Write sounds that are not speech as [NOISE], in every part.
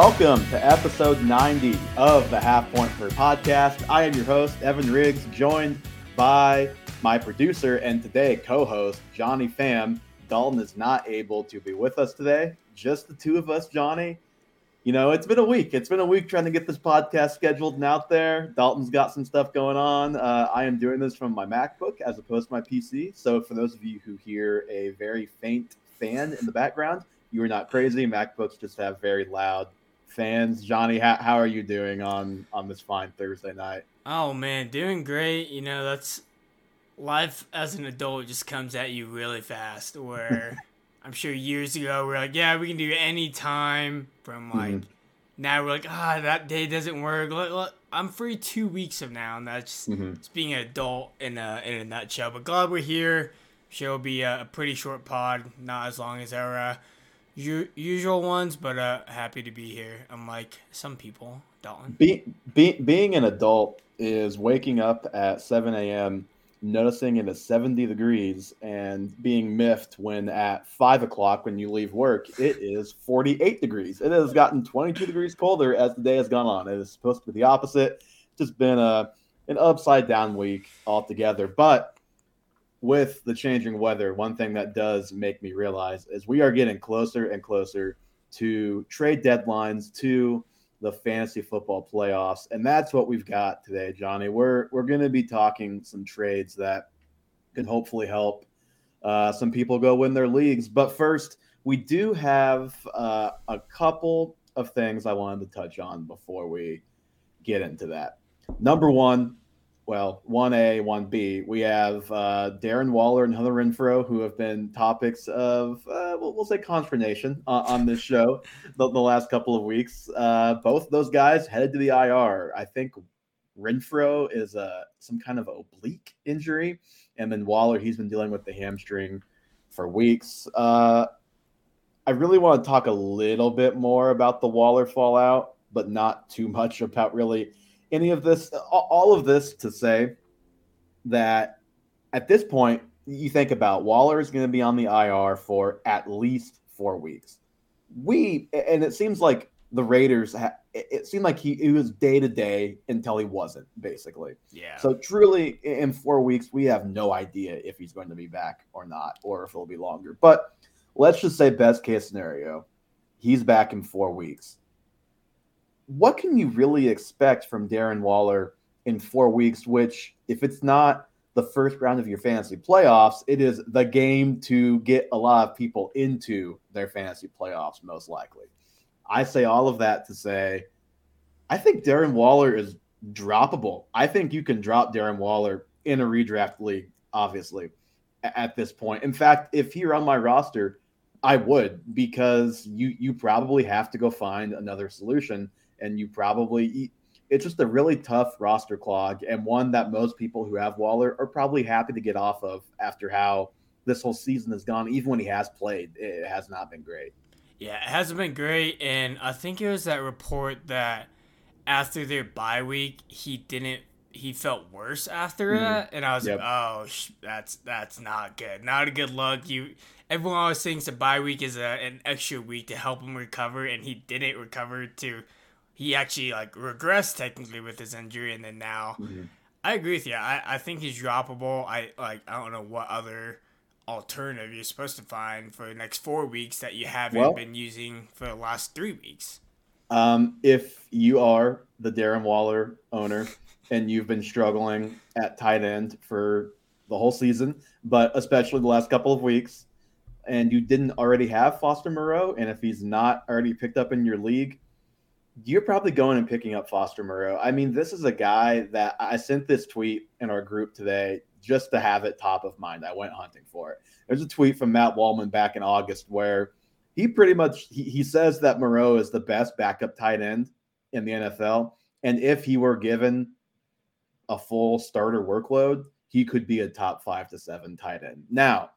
Welcome to episode 90 of the Half Point Per podcast. I am your host, Evan Riggs, joined by my producer and today co host, Johnny Pham. Dalton is not able to be with us today. Just the two of us, Johnny. You know, it's been a week. It's been a week trying to get this podcast scheduled and out there. Dalton's got some stuff going on. Uh, I am doing this from my MacBook as opposed to my PC. So, for those of you who hear a very faint fan in the background, you are not crazy. MacBooks just have very loud fans. Johnny, how, how are you doing on on this fine Thursday night? Oh man, doing great. You know, that's life as an adult just comes at you really fast. Where [LAUGHS] I'm sure years ago we're like, yeah, we can do any time from like. Mm-hmm. Now we're like, ah, that day doesn't work. Look, look, I'm free two weeks from now, and that's mm-hmm. just being an adult in a in a nutshell. But glad we're here. Sure, it'll be a, a pretty short pod, not as long as our uh, u- usual ones, but uh, happy to be here. Unlike some people, Dalton. Be, be, being an adult is waking up at 7 a.m., noticing it is 70 degrees, and being miffed when at 5 o'clock when you leave work, it is 48 degrees. It has gotten 22 degrees colder as the day has gone on. It is supposed to be the opposite. It's just been a an upside down week altogether. But with the changing weather, one thing that does make me realize is we are getting closer and closer to trade deadlines to the fantasy football playoffs, and that's what we've got today, Johnny. We're we're going to be talking some trades that can hopefully help uh, some people go win their leagues. But first, we do have uh, a couple of things I wanted to touch on before we get into that. Number one, well, 1A, 1B, we have uh, Darren Waller and Hunter Renfrow, who have been topics of, uh, we'll, we'll, say, consternation uh, on this show [LAUGHS] the, the, last couple of weeks. Uh, both those guys headed to the IR. I think Renfrow is uh, some kind of oblique injury. And then Waller, he's been dealing with the hamstring for weeks. Uh, I really want to talk a little bit more about the Waller fallout, but not too much about really – any of this, all of this to say that at this point, you think about Waller is going to be on the IR for at least four weeks. We, and it seems like the Raiders, it seemed like he, he was day to day until he wasn't, basically. Yeah. So truly, in four weeks, we have no idea if he's going to be back or not, or if it'll be longer. But let's just say, best case scenario, he's back in four weeks what can you really expect from Darren Waller in four weeks? Which, if it's not the first round of your fantasy playoffs, it is the game to get a lot of people into their fantasy playoffs, most likely. I say all of that to say, I think Darren Waller is droppable. I think you can drop Darren Waller in a redraft league, obviously, at this point. In fact, if you're on my roster, I would because you you probably have to go find another solution and you probably it's just a really tough roster clog and one that most people who have Waller are probably happy to get off of after how this whole season has gone. Even when he has played, it has not been great. Yeah, it hasn't been great, and I think it was that report that after their bye week, he didn't. He felt worse after mm-hmm. that, and I was yep. like, "Oh, sh- that's that's not good. Not a good look." You, everyone always thinks a bye week is a, an extra week to help him recover, and he didn't recover to he actually like regressed technically with his injury, and then now. Mm-hmm. I agree with you. I, I think he's droppable. I like I don't know what other alternative you're supposed to find for the next four weeks that you haven't well, been using for the last three weeks. Um, if you are the Darren Waller owner [LAUGHS] and you've been struggling at tight end for the whole season, but especially the last couple of weeks, and you didn't already have Foster Moreau, and if he's not already picked up in your league, you're probably going and picking up Foster Moreau. I mean, this is a guy that I sent this tweet in our group today just to have it top of mind. I went hunting for it. There's a tweet from Matt Waldman back in August where he pretty much he, he says that Moreau is the best backup tight end in the NFL. And if he were given a full starter workload, he could be a top five to seven tight end. Now,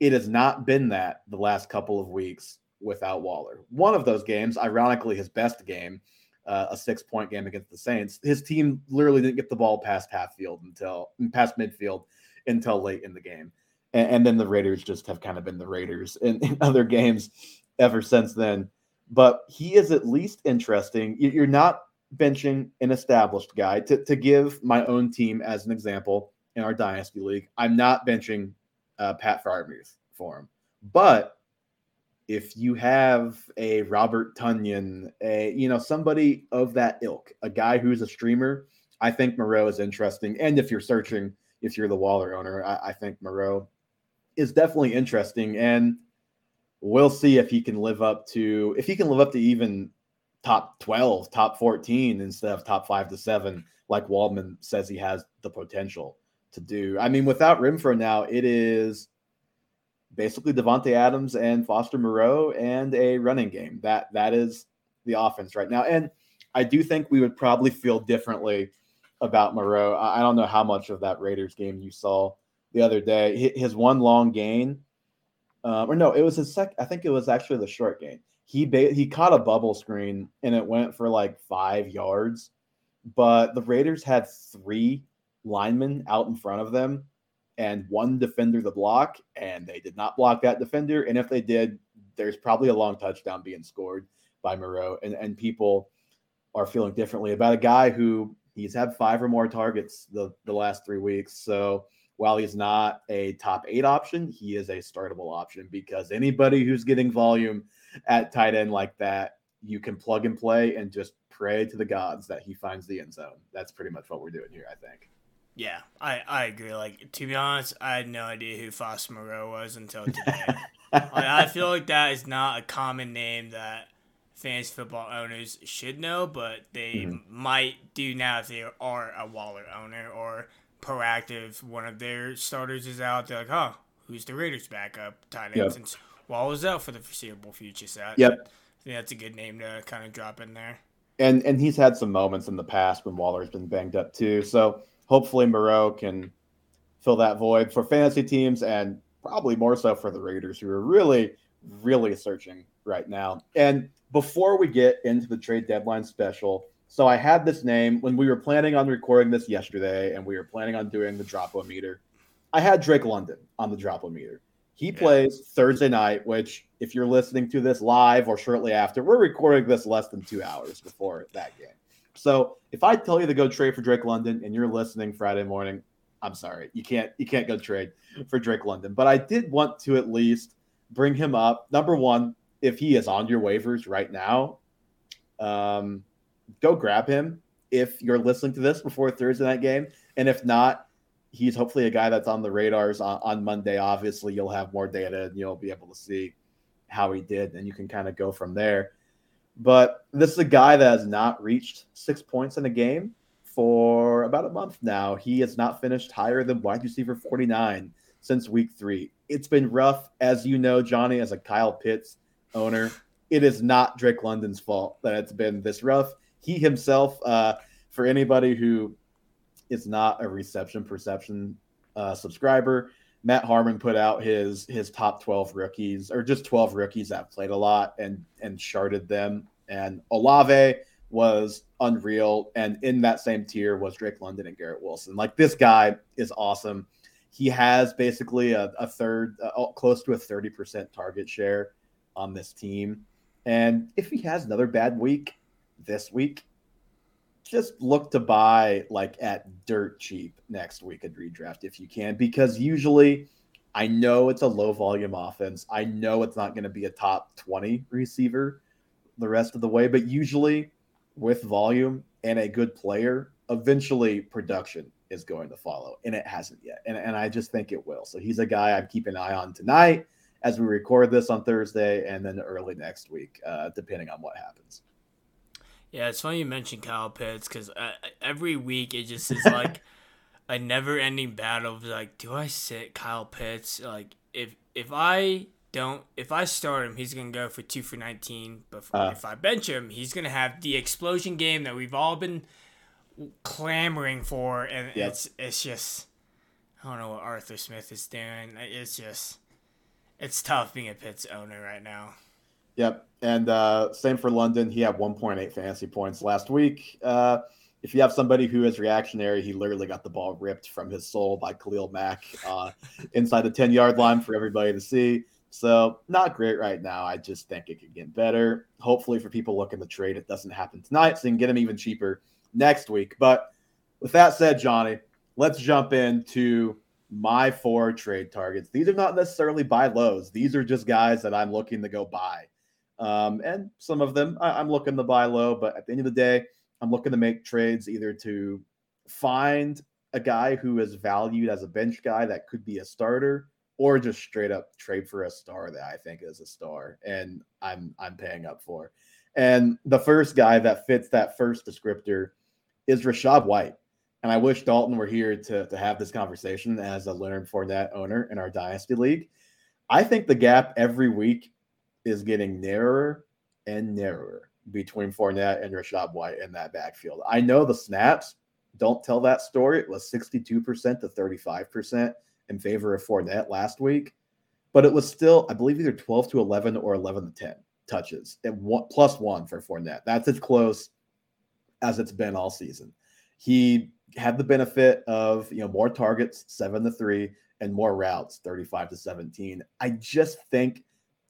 it has not been that the last couple of weeks without Waller. One of those games, ironically, his best game, uh, a six point game against the Saints, his team literally didn't get the ball past half field until past midfield until late in the game. And, and then the Raiders just have kind of been the Raiders in, in [LAUGHS] other games ever since then. but he is at least interesting. You're not benching an established guy. To, to give my own team as an example in our dynasty league, I'm not benching uh, Pat Freiermuth for him. But if you have a Robert Tonyan, a you know somebody of that ilk, a guy who's a streamer, I think Moreau is interesting. And if you're searching, if you're the Waller owner, I, I think Moreau is definitely interesting. And we'll see if he can live up to if he can live up to even top 12, top 14 instead of top five to seven, like Waldman says he has the potential to do. I mean, without Renfrow now, it is basically Davante Adams and Foster Moreau and a running game. That that is the offense right now. And I do think we would probably feel differently about Moreau. I don't know how much of that Raiders game you saw the other day. His one long gain uh, or no, it was his sec. I think it was actually the short game. He ba- he caught a bubble screen and it went for like five yards, but the Raiders had three linemen out in front of them and one defender the block, and they did not block that defender. And if they did, there's probably a long touchdown being scored by Moreau, and and people are feeling differently about a guy who he's had five or more targets the the last three weeks. So while he's not a top eight option, he is a startable option because anybody who's getting volume at tight end like that, you can plug and play and just pray to the gods that he finds the end zone. That's pretty much what we're doing here, I think. Yeah, I, I agree. Like to be honest, I had no idea who Foss Moreau was until today. like, I [LAUGHS] feel like that is not a common name that fantasy football owners should know, but they mm-hmm. might do now if they are a Waller owner or proactive. One of their starters is out. They're like, oh, who's the Raiders' backup tight end yep. since Waller's out for the foreseeable future? Set. Yep. I think that's a good name to kind of drop in there. And and he's had some moments in the past when Waller's been banged up too. So hopefully Moreau can fill that void for fantasy teams and probably more so for the Raiders who are really, really searching right now. And before we get into the trade deadline special, so I had this name when we were planning on recording this yesterday, and we were planning on doing the drop-o-meter. I had Drake London on the drop-o-meter. He yeah. plays Thursday night, which if you're listening to this live or shortly after, we're recording this less than two hours before that game. So if I tell you to go trade for Drake London and you're listening Friday morning, I'm sorry, you can't you can't go trade for Drake London. But I did want to at least bring him up. Number one, if he is on your waivers right now, um, go grab him if you're listening to this before Thursday night game. And if not, he's hopefully a guy that's on the radars on, on Monday. Obviously, you'll have more data and you'll be able to see how he did, and you can kind of go from there. But this is a guy that has not reached six points in a game for about a month now. He has not finished higher than wide receiver 49 since week three. It's been rough, as you know, Johnny, as a Kyle Pitts owner. It is not Drake London's fault that it's been this rough he himself, uh, for anybody who is not a reception perception uh, subscriber, Matt Harmon put out his his top 12 rookies or just 12 rookies that played a lot and and charted them. And Olave was unreal. And in that same tier was Drake London and Garrett Wilson. Like this guy is awesome. He has basically a, a third, uh, close to a 30% target share on this team. And if he has another bad week, this week, just look to buy like at dirt cheap next week at redraft if you can, because usually I know it's a low volume offense. I know it's not going to be a top 20 receiver the rest of the way, but usually with volume and a good player, eventually production is going to follow, and it hasn't yet. And, and I just think it will. So he's a guy I'm keeping an eye on tonight as we record this on Thursday and then early next week, uh, depending on what happens. Yeah, it's funny you mentioned Kyle Pitts because uh, every week it just is like a never-ending battle of like, do I sit Kyle Pitts? Like, if if I don't, if I start him, he's gonna go for two for nineteen. But uh, if I bench him, he's gonna have the explosion game that we've all been clamoring for, and yep. it's it's just I don't know what Arthur Smith is doing. It's just it's tough being a Pitts owner right now. Yep. And uh, same for London. He had 1.8 fantasy points last week. Uh, if you have somebody who is reactionary, he literally got the ball ripped from his soul by Khalil Mack uh, inside the 10 yard line for everybody to see. So not great right now. I just think it could get better. Hopefully, for people looking to trade, it doesn't happen tonight, so you can get them even cheaper next week. But with that said, Johnny, let's jump into my four trade targets. These are not necessarily buy lows. These are just guys that I'm looking to go buy. Um, and some of them I, I'm looking to buy low, but at the end of the day, I'm looking to make trades either to find a guy who is valued as a bench guy that could be a starter or just straight up trade for a star that I think is a star and I'm I'm paying up for. And the first guy that fits that first descriptor is Rachaad White. And I wish Dalton were here to, to have this conversation as a Leonard Fournette owner in our Dynasty League. I think the gap every week is getting narrower and narrower between Fournette and Rachaad White in that backfield. I know the snaps don't tell that story. It was 62% to 35% in favor of Fournette last week, but it was still, I believe, either 12 to 11 or 11 to 10 touches and one, plus one for Fournette. That's as close as it's been all season. He had the benefit of you know more targets, seven to three, and more routes, 35 to 17. I just think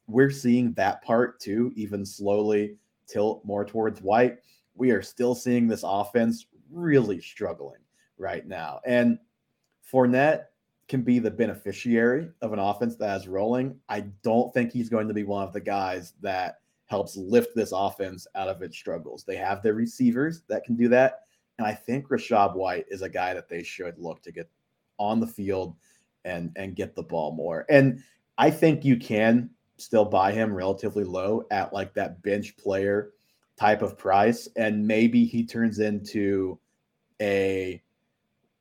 we're seeing that part too, even slowly tilt more towards White. We are still seeing this offense really struggling right now. And Fournette can be the beneficiary of an offense that is rolling. I don't think he's going to be one of the guys that helps lift this offense out of its struggles. They have their receivers that can do that. And I think Rachaad White is a guy that they should look to get on the field and and get the ball more. And I think you can still buy him relatively low at like that bench player type of price. And maybe he turns into a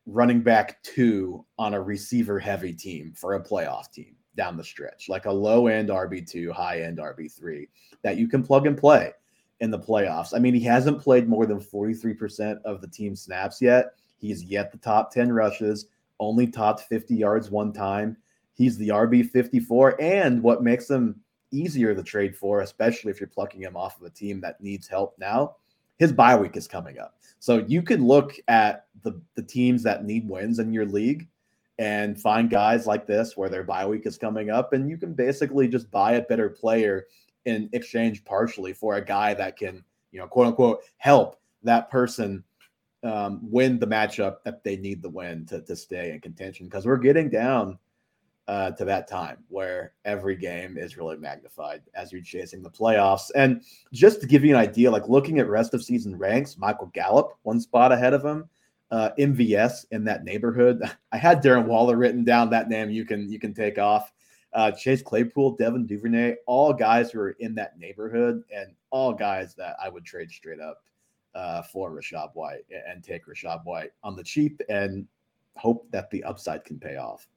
running back two on a receiver heavy team for a playoff team down the stretch, like a low end RB2, high end RB3 that you can plug and play in the playoffs. I mean, he hasn't played more than 43% of the team snaps yet. He's yet the top 10 rushes, only topped 50 yards one time. He's the RB 54. And what makes him easier to trade for, especially if you're plucking him off of a team that needs help now, his bye week is coming up. So you can look at the, the teams that need wins in your league and find guys like this where their bye week is coming up, and you can basically just buy a better player in exchange partially for a guy that can, you know, quote unquote, help that person um, win the matchup that they need the win to, to stay in contention. Because we're getting down uh, to that time where every game is really magnified as you're chasing the playoffs. And just to give you an idea, like looking at rest of season ranks, Michael Gallup, one spot ahead of him. Uh, MVS in that neighborhood. [LAUGHS] I had Darren Waller written down. That name you can you can take off. Uh, Chase Claypool, Devin Duvernay, all guys who are in that neighborhood, and all guys that I would trade straight up uh, for Rachaad White and take Rachaad White on the cheap and hope that the upside can pay off.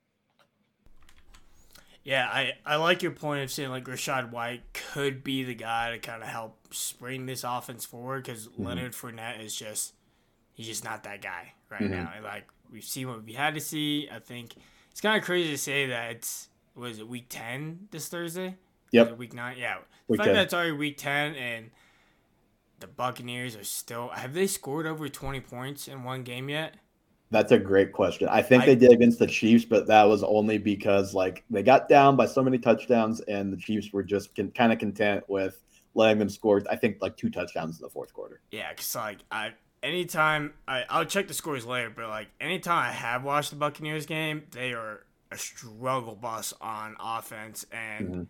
Yeah, I, I like your point of saying like Rachaad White could be the guy to kind of help spring this offense forward because mm-hmm. Leonard Fournette is just he's just not that guy right mm-hmm. now. And like we've seen what we had to see. I think it's kind of crazy to say that it's was it week ten this Thursday? Yep. Week nine. Yeah. The fact 10. that it's already week ten and the Buccaneers are still have they scored over twenty points in one game yet? That's a great question. I think I, they did against the Chiefs, but that was only because like they got down by so many touchdowns, and the Chiefs were just con- kind of content with letting them score. I think like two touchdowns in the fourth quarter. Yeah, because like I anytime I I'll check the scores later, but like anytime I have watched the Buccaneers game, they are a struggle bus on offense, and mm-hmm.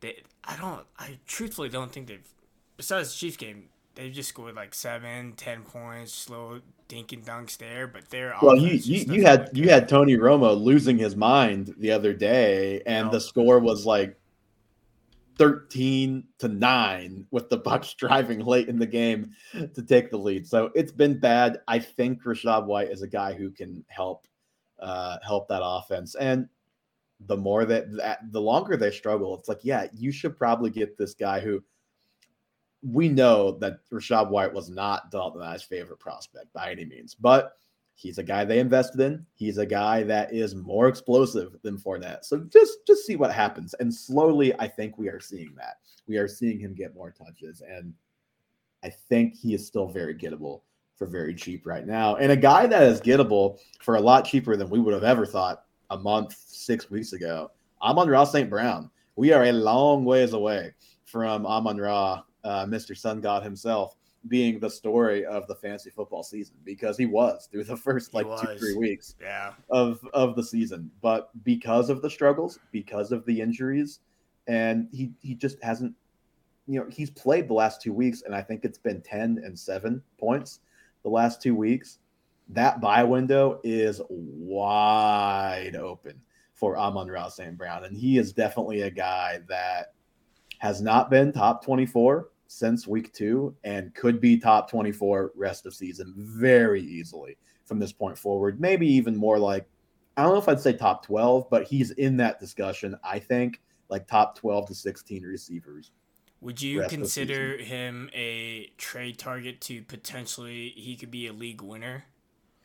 they I don't I truthfully don't think they've besides the Chiefs game they've just scored like seven, ten points, slow dink and dunks there, but they're well. You you, you had you had Tony Romo losing his mind the other day, and the score was like thirteen to nine with the Bucs [LAUGHS] driving late in the game to take the lead. So it's been bad. I think Rachaad White is a guy who can help uh, help that offense, and the more that, that the longer they struggle, it's like yeah, you should probably get this guy who we know that Rachaad White was not Dalton Eye's favorite prospect by any means, but he's a guy they invested in. He's a guy that is more explosive than Fournette. So just just see what happens. And slowly, I think we are seeing that. We are seeing him get more touches, and I think he is still very gettable for very cheap right now. And a guy that is gettable for a lot cheaper than we would have ever thought a month, six weeks ago. Amon Ra's St. Brown we are a long ways away from Amon Ra, uh, Mr. Sun God himself, being the story of the fantasy football season because he was through the first like two three weeks yeah. of of the season but because of the struggles because of the injuries and he he just hasn't you know he's played the last two weeks and i think it's been 10 and 7 points the last two weeks that buy window is wide open for Amon Ra St. Brown and he is definitely a guy that has not been top 24 since week two and could be top 24 rest of season very easily from this point forward. Maybe even more like, I don't know if I'd say top 12, but he's in that discussion, I think, like top 12 to 16 receivers. Would you consider him a trade target to potentially he could be a league winner?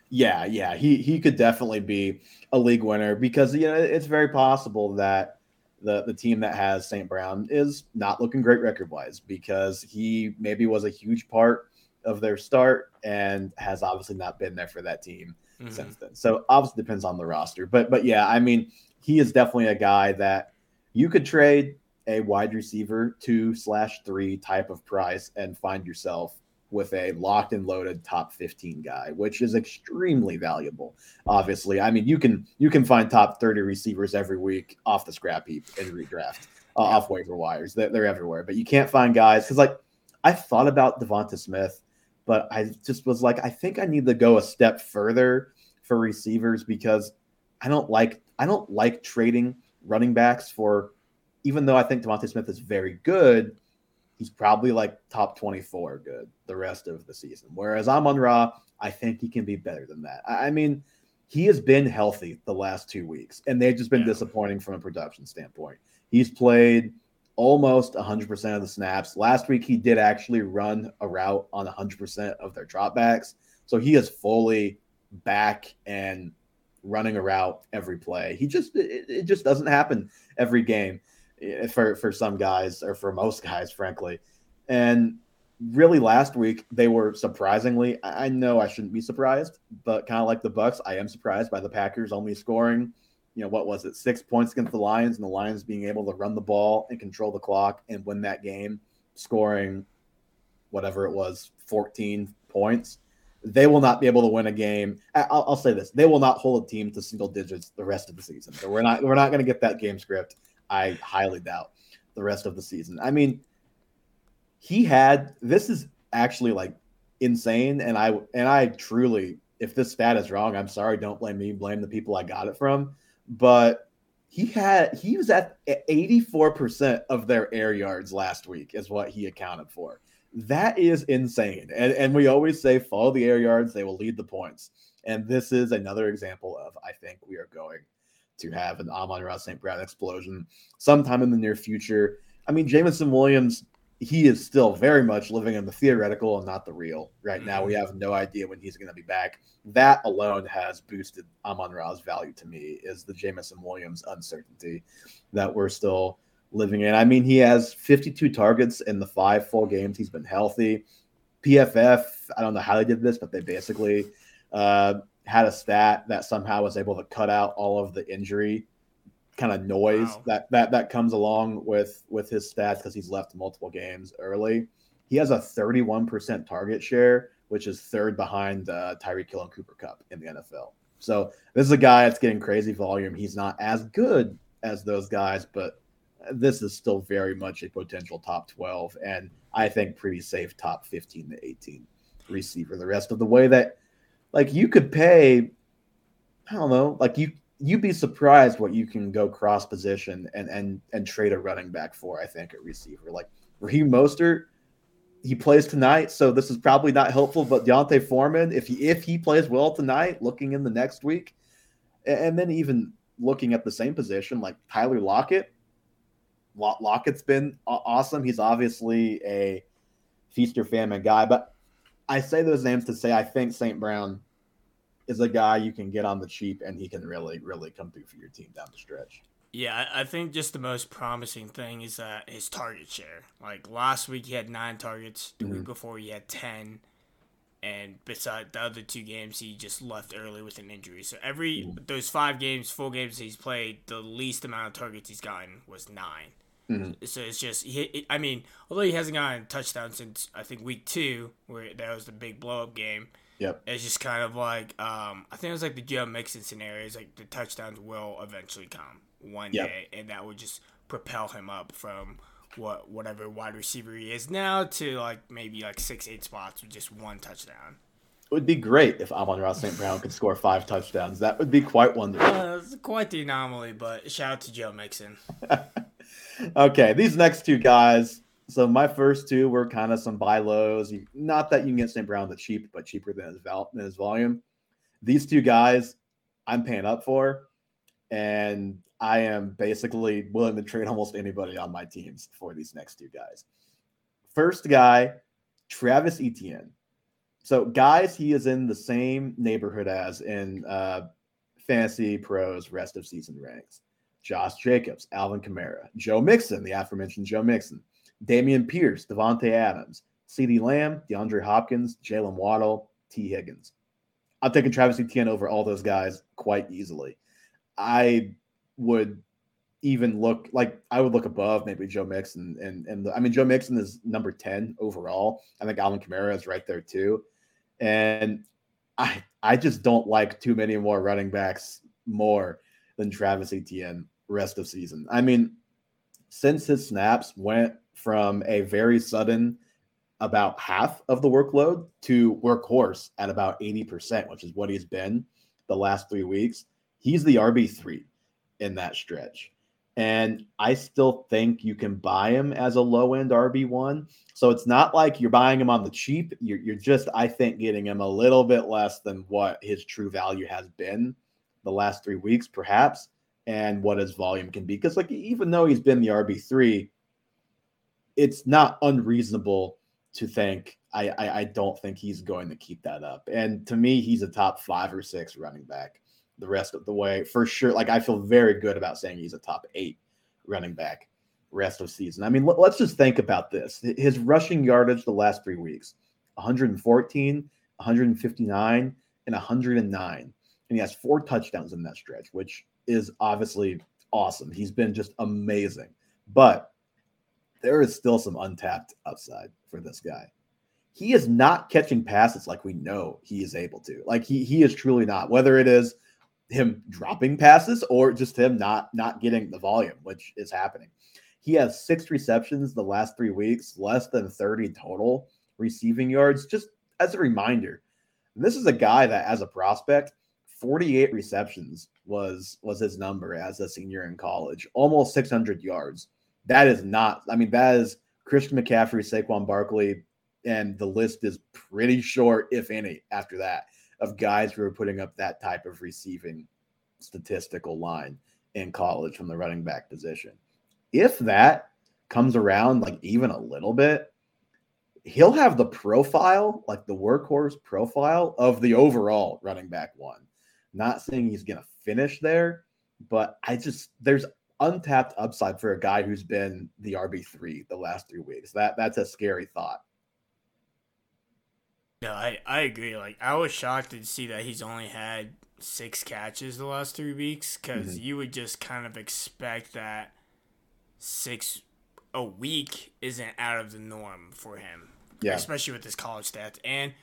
Yeah, yeah, he he could definitely be a league winner because you know it's very possible that the the team that has St. Brown is not looking great record wise because he maybe was a huge part of their start and has obviously not been there for that team mm-hmm. since then. So obviously depends on the roster, but but yeah, I mean he is definitely a guy that you could trade a wide receiver two slash three type of price and find yourself with a locked and loaded top 15 guy, which is extremely valuable. Obviously, I mean, you can you can find top 30 receivers every week off the scrap heap in redraft, uh, off waiver wires. They're, they're everywhere, but you can't find guys because like I thought about Devonta Smith, but I just was like, I think I need to go a step further for receivers because I don't like I don't like trading running backs for even though I think Devonta Smith is very good, he's probably like top 24 good the rest of the season. Whereas Amon Ra, I think he can be better than that. I mean, he has been healthy the last two weeks, and they've just been yeah. disappointing from a production standpoint. He's played almost 100% of the snaps. Last week, he did actually run a route on 100% of their dropbacks. So he is fully back and running a route every play. He just, it, it just doesn't happen every game. Eh, for for some guys or for most guys, frankly. And really, last week they were surprisingly. I know I shouldn't be surprised, but kind of like the Bucs, I am surprised by the Packers only scoring. You know what was it? Six points against the Lions, and the Lions being able to run the ball and control the clock and win that game, scoring whatever it was, fourteen points they will not be able to win a game. I'll, I'll, say this: they will not hold a team to single digits the rest of the season. So we're not we're not going to get that game script. I highly doubt the rest of the season. I mean, he had this is actually like insane, and I and I truly, if this stat is wrong, I'm sorry. Don't blame me. Blame the people I got it from. But he had he was at 84% of their air yards last week is what he accounted for. That is insane. And and we always say follow the air yards, they will lead the points. And this is another example of I think we are going to have an Amon Ra St. Brown explosion sometime in the near future. I mean, Jameson Williams, he is still very much living in the theoretical and not the real right now. We mm-hmm. have no idea when he's going to be back. That alone has boosted Amon Ra's value to me is the Jameson Williams uncertainty that we're still living in. I mean, he has 52 targets in the five full games he's been healthy. PFF, I don't know how they did this, but they basically uh, had a stat that somehow was able to cut out all of the injury kind of noise wow. that that that comes along with with his stats because he's left multiple games early. He has a 31% target share, which is third behind uh, Tyreek Hill and Cooper Kupp in the NFL. So this is a guy that's getting crazy volume. He's not as good as those guys, but this is still very much a potential top 12 and I think pretty safe top 15 to 18 receiver the rest of the way that like you could pay, I don't know, like you you'd be surprised what you can go cross position and and and trade a running back for. I think a receiver like Raheem Mostert, he plays tonight, so this is probably not helpful. But D'Onta Foreman, if he if he plays well tonight, looking in the next week, and then even looking at the same position like Tyler Lockett. Lockett's been awesome. He's obviously a feast or famine guy, but I say those names to say I think St. Brown is a guy you can get on the cheap and he can really, really come through for your team down the stretch. Yeah, I think just the most promising thing is uh, his target share. Like last week, he had nine targets. The mm-hmm. week before, he had ten. And beside the other two games, he just left early with an injury. So every mm-hmm. those five games, full games he's played, the least amount of targets he's gotten was nine. Mm-hmm. So it's just, he, I mean, although he hasn't gotten a touchdown since I think week two, where that was the big blow up game. Yep. It's just kind of like, um, I think it was like the Joe Mixon scenario. It's like the touchdowns will eventually come one yep. day, and that would just propel him up from what whatever wide receiver he is now to like maybe like six, eight spots with just one touchdown. It would be great if Amon-Ra St. Brown could score five touchdowns. That would be quite wonderful. Uh, it's quite the anomaly, but shout out to Joe Mixon. [LAUGHS] okay, these next two guys. So my first two were kind of some buy lows. Not that you can get St. Brown the cheap, but cheaper than his, val- than his volume. These two guys, I'm paying up for, and I am basically willing to trade almost anybody on my teams for these next two guys. First guy, Travis Etienne. So, guys, he is in the same neighborhood as in uh, fantasy pros rest of season ranks. Josh Jacobs, Alvin Kamara, Joe Mixon, the aforementioned Joe Mixon, Dameon Pierce, Davante Adams, CeeDee Lamb, DeAndre Hopkins, Jaylen Waddle, Tee Higgins. I'm taking Travis Etienne over all those guys quite easily. I would even look like I would look above maybe Joe Mixon and and I mean Joe Mixon is number 10 overall. I think Alvin Kamara is right there too. And I I just don't like too many more running backs more than Travis Etienne rest of season. I mean, since his snaps went from a very sudden about half of the workload to workhorse at about 80%, which is what he's been the last three weeks. He's the RB3 in that stretch. And I still think you can buy him as a low end RB1. So it's not like you're buying him on the cheap. You're, you're just, I think, getting him a little bit less than what his true value has been the last three weeks, perhaps, and what his volume can be. Because, like, even though he's been the RB3, it's not unreasonable to think I, I, I don't think he's going to keep that up. And to me, he's a top five or six running back the rest of the way for sure. Like I feel very good about saying he's a top eight running back rest of season. I mean, let, us just think about this. His rushing yardage the last three weeks 114, 159, and 109. And he has four touchdowns in that stretch, which is obviously awesome. He's been just amazing. But there is still some untapped upside for this guy. He is not catching passes like we know he is able to. Like he he is truly not. Whether it is him dropping passes or just him not not getting the volume, which is happening. He has six receptions the last three weeks, less than 30 total receiving yards. Just as a reminder, this is a guy that, as a prospect, 48 receptions was was his number as a senior in college, almost 600 yards. That is not. I mean, that is Christian McCaffrey, Saquon Barkley, and the list is pretty short, if any, after that of guys who are putting up that type of receiving statistical line in college from the running back position. If that comes around like even a little bit, he'll have the profile, like the workhorse profile of the overall running back one. Not saying he's going to finish there, but I just there's untapped upside for a guy who's been the RB3 the last 3 weeks. That that's a scary thought. No, I, I agree. Like I was shocked to see that he's only had six catches the last three weeks because mm-hmm. you would just kind of expect that six a week isn't out of the norm for him. Yeah, especially with his college stats and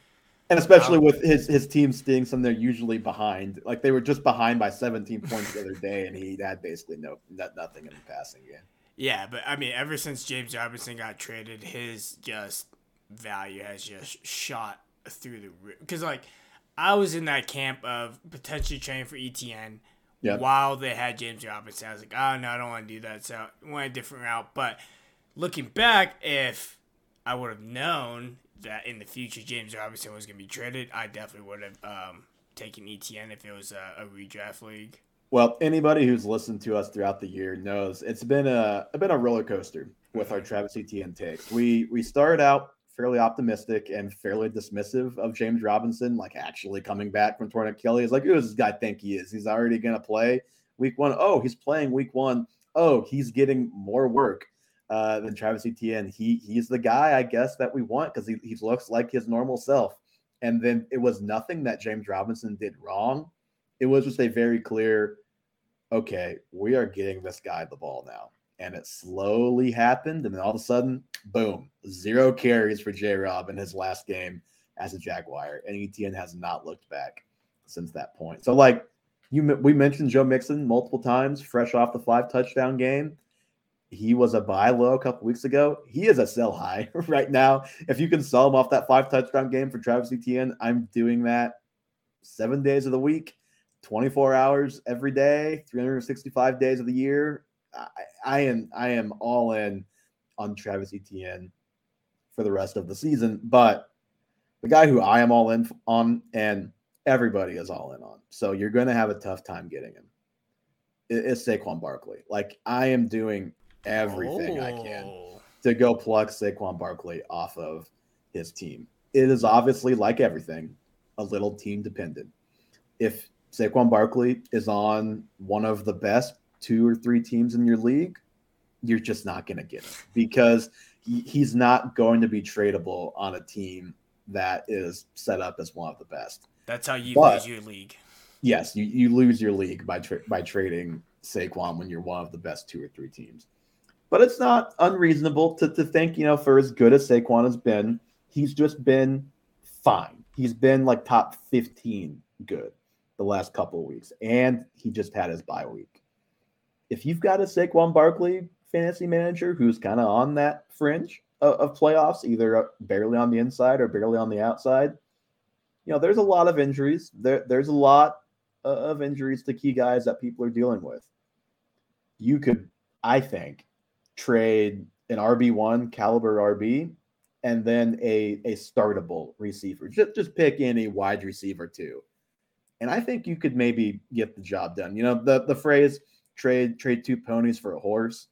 and especially um, with his his team staying some they're usually behind. Like they were just behind by 17 points the other day, and he had basically no nothing in the passing game. Yeah, but I mean, ever since James Robinson got traded, his just value has just shot through the roof. Because like I was in that camp of potentially training for Etienne. yep. while they had James Robinson. I was like, oh no, I don't want to do that. So I went a different route. But looking back, if I would have known that in the future James Robinson was going to be traded, I definitely would have um, taken Etienne if it was a, a redraft league. Well, anybody who's listened to us throughout the year knows it's been a, been a roller coaster with our mm-hmm. Travis Etienne takes. We we started out fairly optimistic and fairly dismissive of James Robinson, like actually coming back from torn Achilles. Like, who does this guy think he is? He's already going to play week one. Oh, he's playing week one. Oh, he's getting more work uh, Travis Etienne. He he's the guy, I guess, that we want because he, he looks like his normal self. And then it was nothing that James Robinson did wrong. It was just a very clear, okay, we are getting this guy the ball now. and it slowly happened. And then all of a sudden, boom, zero carries for J Rob in his last game as a Jaguar. And Etienne has not looked back since that point. So, like you, we mentioned Joe Mixon multiple times, fresh off the five touchdown game. He was a buy low a couple weeks ago. He is a sell high [LAUGHS] right now. If you can sell him off that five touchdown game for Travis Etienne, I'm doing that seven days of the week, 24 hours every day, 365 days of the year. I, I am I am all in on Travis Etienne for the rest of the season. But the guy who I am all in on, and everybody is all in on, so you're going to have a tough time getting him. It's Saquon Barkley? Like I am doing everything oh. I can oh. to go pluck Saquon Barkley off of his team. It is obviously like everything, a little team dependent. If Saquon Barkley is on one of the best two or three teams in your league, you're just not going to get him because he's not going to be tradable on a team that is set up as one of the best. That's how you but, lose your league. Yes, you, you lose your league by tra- by trading Saquon when you're one of the best two or three teams. But it's not unreasonable to, to think, you know, for as good as Saquon has been, he's just been fine. He's been like top 15 good the last couple of weeks. And he just had his bye week if you've got a Saquon Barkley fantasy manager who's kind of on that fringe of, of, playoffs, either barely on the inside or barely on the outside, you know, there's a lot of injuries. There, there's a lot of injuries to key guys that people are dealing with. You could, I think, trade an RB1 caliber RB and then a, a startable receiver. Just, just pick any wide receiver too. And I think you could maybe get the job done. You know, the, the phrase – trade trade two ponies for a horse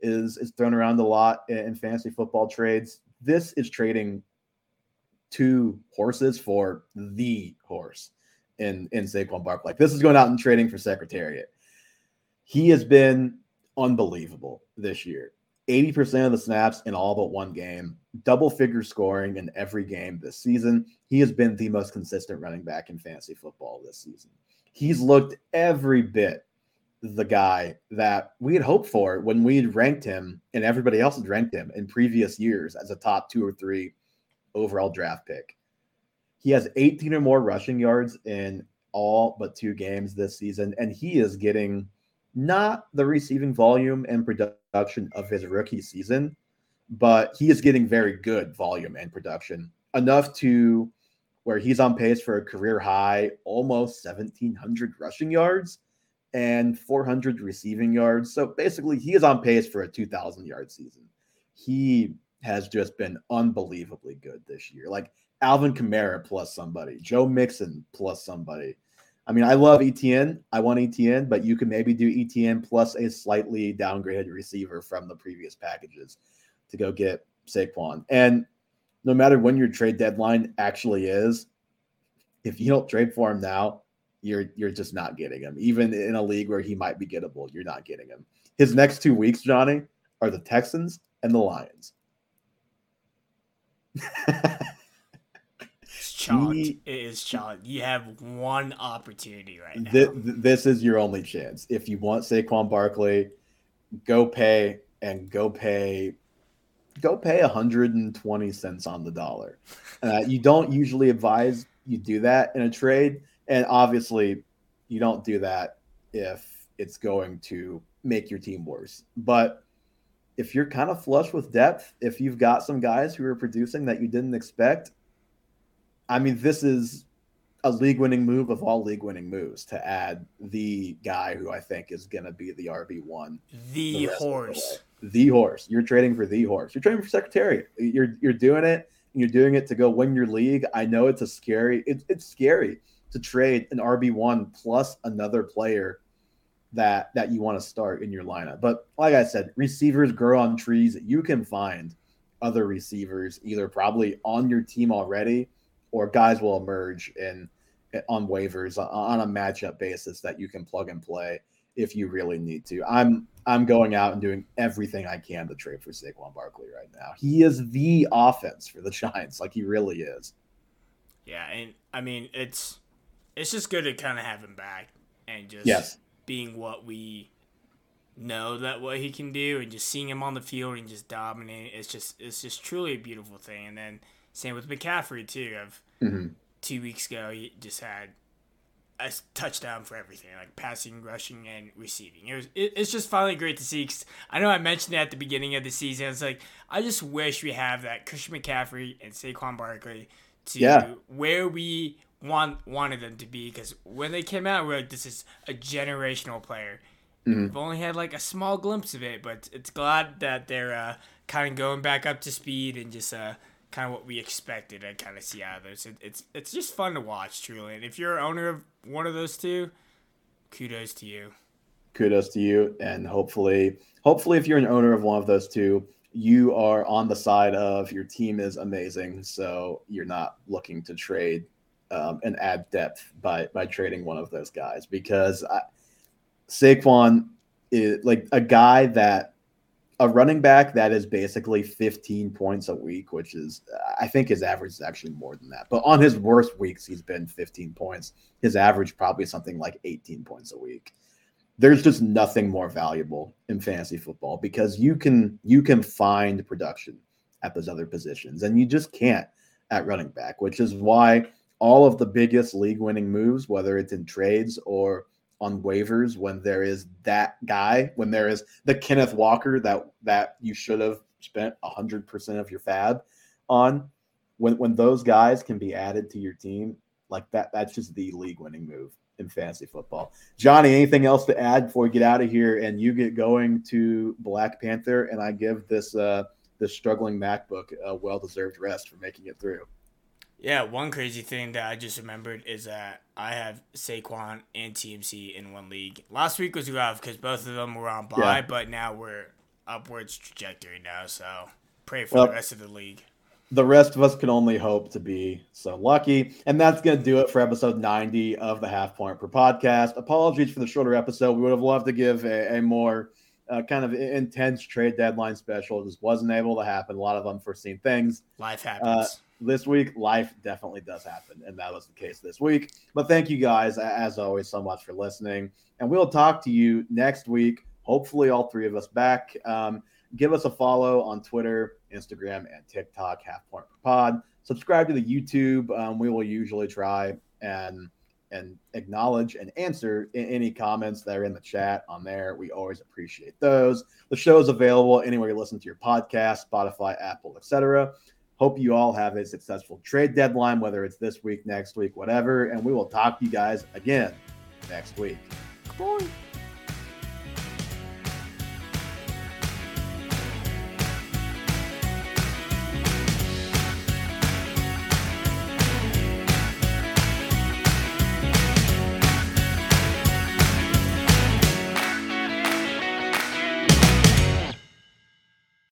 is is thrown around a lot in fantasy football trades. This is trading two horses for the horse in in Saquon Barkley. Like this is going out and trading for Secretariat. He has been unbelievable this year. 80% of the snaps in all but one game, double figure scoring in every game this season. He has been the most consistent running back in fantasy football this season. He's looked every bit the guy that we had hoped for when we had ranked him and everybody else had ranked him in previous years as a top two or three overall draft pick. He has 18 or more rushing yards in all but two games this season, and he is getting not the receiving volume and production of his rookie season, but he is getting very good volume and production enough to where he's on pace for a career high almost 1700 rushing yards and 400 receiving yards. So basically, he is on pace for a 2,000 yard season. He has just been unbelievably good this year. Like Alvin Kamara plus somebody, Joe Mixon plus somebody. I mean, I love Etienne. I want Etienne, but you can maybe do Etienne plus a slightly downgraded receiver from the previous packages to go get Saquon. And no matter when your trade deadline actually is, if you don't trade for him now, you're you're just not getting him. Even in a league where he might be gettable, you're not getting him. His next two weeks, Johnny, are the Texans and the Lions. [LAUGHS] chalked. He, it is chalked. You have one opportunity right now. Th- this is your only chance. If you want Saquon Barkley, go pay and go pay go pay 120 cents on the dollar. Uh, you don't usually advise you do that in a trade and obviously, you don't do that if it's going to make your team worse. But if you're kind of flush with depth, if you've got some guys who are producing that you didn't expect, I mean, this is a league winning move of all league winning moves to add the guy who I think is going to be the RB1. The, the horse. The, the, horse. You're trading for the horse. You're trading for Secretariat. You're, you're doing it. You're doing it to go win your league. I know it's a scary, it, it's scary to trade an RB1 plus another player that that you want to start in your lineup. But like I said, receivers grow on trees. You can find other receivers either probably on your team already or guys will emerge in on waivers uh, on a matchup basis that you can plug and play if you really need to. I'm I'm going out and doing everything I can to trade for Saquon Barkley right now. He is the offense for the [LAUGHS] Giants, like he really is. Yeah, and I mean it's it's just good to kind of have him back and just yes. being what we know that what he can do and just seeing him on the field and just dominating. it's just it's just truly a beautiful thing and then same with McCaffrey too of mm-hmm. two weeks ago he just had a touchdown for everything like passing rushing and receiving it was it, it's just finally great to see cause I know I mentioned it at the beginning of the season it's like I just wish we have that Christian McCaffrey and Saquon Barkley to yeah. where we want wanted them to be because when they came out we are like this is a generational player Mm-hmm. We've only had like a small glimpse of it, but it's glad that they're uh, kind of going back up to speed and just uh, kind of what we expected. I kind of see out of this. It, it's it's just fun to watch, truly. And if you're an owner of one of those two, kudos to you. Kudos to you, and hopefully, hopefully, if you're an owner of one of those two, you are on the side of your team is amazing, so you're not looking to trade um, and add depth by by trading one of those guys because. I, Saquon is like a guy that a running back that is basically 15 points a week, which is I think his average is actually more than that. But on his worst weeks, he's been 15 points. His average probably something like 18 points a week. There's just nothing more valuable in fantasy football because you can you can find production at those other positions and you just can't at running back, which is why all of the biggest league winning moves, whether it's in trades or on waivers when there is that guy, when there is the Kenneth Walker that that you should have spent hundred percent of your FAAB on. When when those guys can be added to your team, like that, that's just the league winning move in fantasy football. Johnny, anything else to add before we get out of here and you get going to Black Panther and I give this uh this struggling MacBook a well deserved rest for making it through. Yeah, one crazy thing that I just remembered is that I have Saquon and CMC in one league. Last week was rough because both of them were on bye, yeah. but now we're upwards trajectory now. So pray for well, the rest of the league. The rest of us can only hope to be so lucky. And that's going to do it for episode 90 of the Half Point Per podcast. Apologies for the shorter episode. We would have loved to give a, a more uh, kind of intense trade deadline special. It just wasn't able to happen. A lot of unforeseen things. Life happens. Uh, this week, life definitely does happen, and that was the case this week. But thank you guys, as always, so much for listening, and we'll talk to you next week. Hopefully, all three of us back. Um, give us a follow on Twitter, Instagram, and TikTok. Half Point per Pod. Subscribe to the YouTube. Um, we will usually try and and acknowledge and answer any comments that are in the chat on there. We always appreciate those. The show is available anywhere you listen to your podcast, Spotify, Apple, etc. Hope you all have a successful trade deadline, whether it's this week, next week, whatever. And we will talk to you guys again next week.